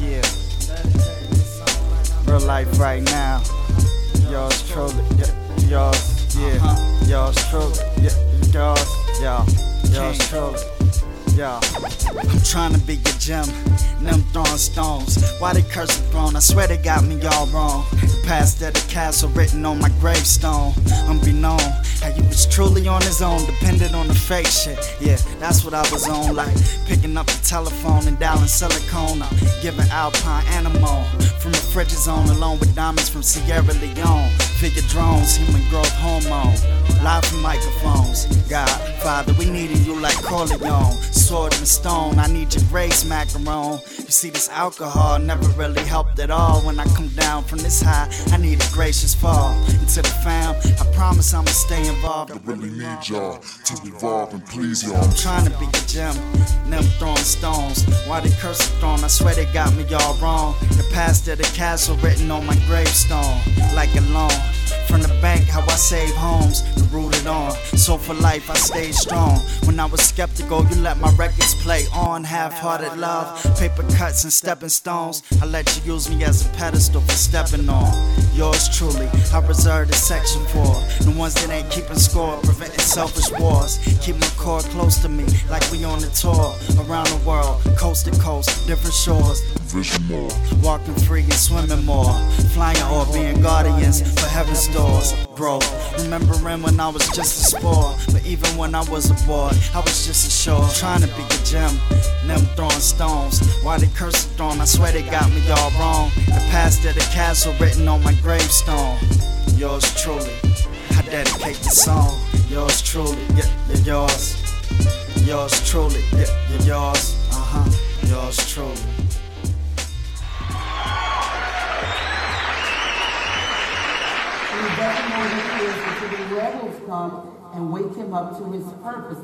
Yeah. Real life right now. Yours truly. Yeah. Yours. Yeah. Yours truly. Yeah. Yours. Yeah. Yours truly. Yeah. I'm trying to be your gem. Them throwing stones. Why they curse the throne? I swear they got me all wrong. The past of the castle written on my gravestone. Unbeknown, how you was truly on his own, dependent on the fake shit. Yeah, that's what I was on. Like picking up the telephone and dialing silicone. I'm giving Alpine animal from the fridge zone, alone with diamonds from Sierra Leone. Figure drones, human growth hormone. Live from microphones. God, Father, we needing you like Corleone. Sword and stone, I need your grace, macaron. You see, this alcohol never really helped at all. When I come down from this high, I need a gracious fall. Into the fam, I promise I'ma stay involved. I really need y'all to evolve and please y'all. I'm trying to be a gem, them throwing stones. Why they curse the throne? I swear they got me all wrong. The of the castle written on my gravestone, like a loan. From the bank, how I save homes, rooted on. So for life, I stayed strong. When I was skeptical, you let my records play on. Half hearted love, paper cuts and stepping stones. I let you use me as a pedestal for stepping on. Yours truly, I reserve this section for the ones that ain't keeping score, preventing selfish wars. Keep my core close to me, like we on a tour around the world, coast to coast, different shores. Vision more. Walking free and swimming more. Flying or being guardians for heaven's doors. Remembering when I was just a spore. But even when I was a boy, I was just a shore. Trying to be a gem. Them throwing stones. Why they curse the throne? I swear they got me all wrong. The past of the castle written on my gravestone. Yours truly. I dedicate the song. Yours truly. Yeah, yeah, yours. Yours truly. Yeah, yeah, yours. Uh huh. Yours truly. Know what it is and wake him up to his purpose.